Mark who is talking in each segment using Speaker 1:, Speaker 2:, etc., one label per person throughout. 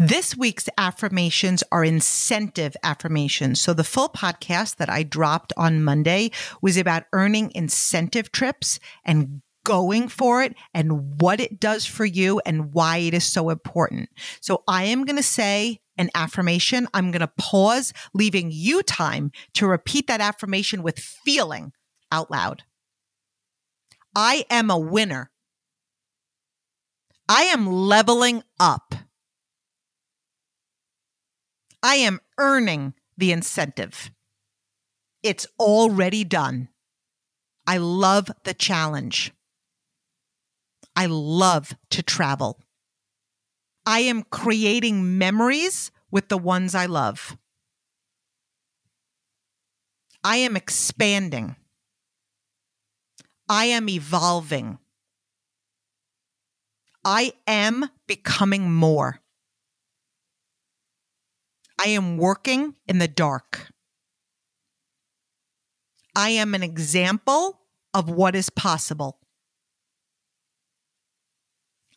Speaker 1: This week's affirmations are incentive affirmations. So, the full podcast that I dropped on Monday was about earning incentive trips and going for it and what it does for you and why it is so important. So, I am going to say an affirmation. I'm going to pause, leaving you time to repeat that affirmation with feeling out loud. I am a winner. I am leveling up. I am earning the incentive. It's already done. I love the challenge. I love to travel. I am creating memories with the ones I love. I am expanding. I am evolving. I am becoming more. I am working in the dark. I am an example of what is possible.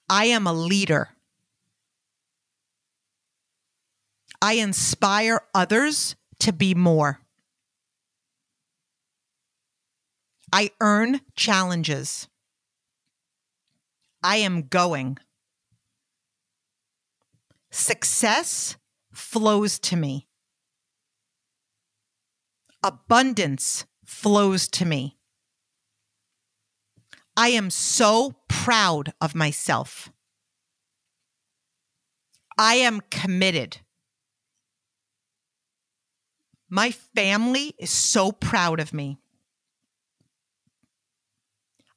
Speaker 1: I am a leader. I inspire others to be more. I earn challenges. I am going. Success flows to me. Abundance flows to me. I am so proud of myself. I am committed. My family is so proud of me.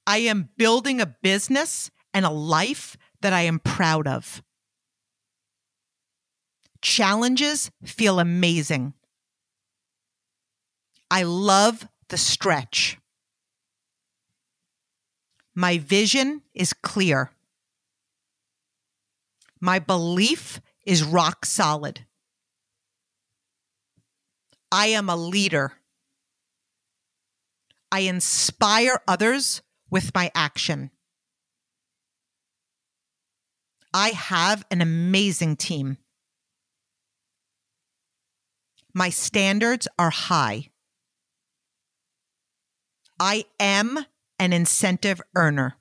Speaker 1: I am building a business and a life that I am proud of. Challenges feel amazing. I love the stretch. My vision is clear. My belief is rock solid. I am a leader. I inspire others with my action. I have an amazing team. My standards are high. I am an incentive earner.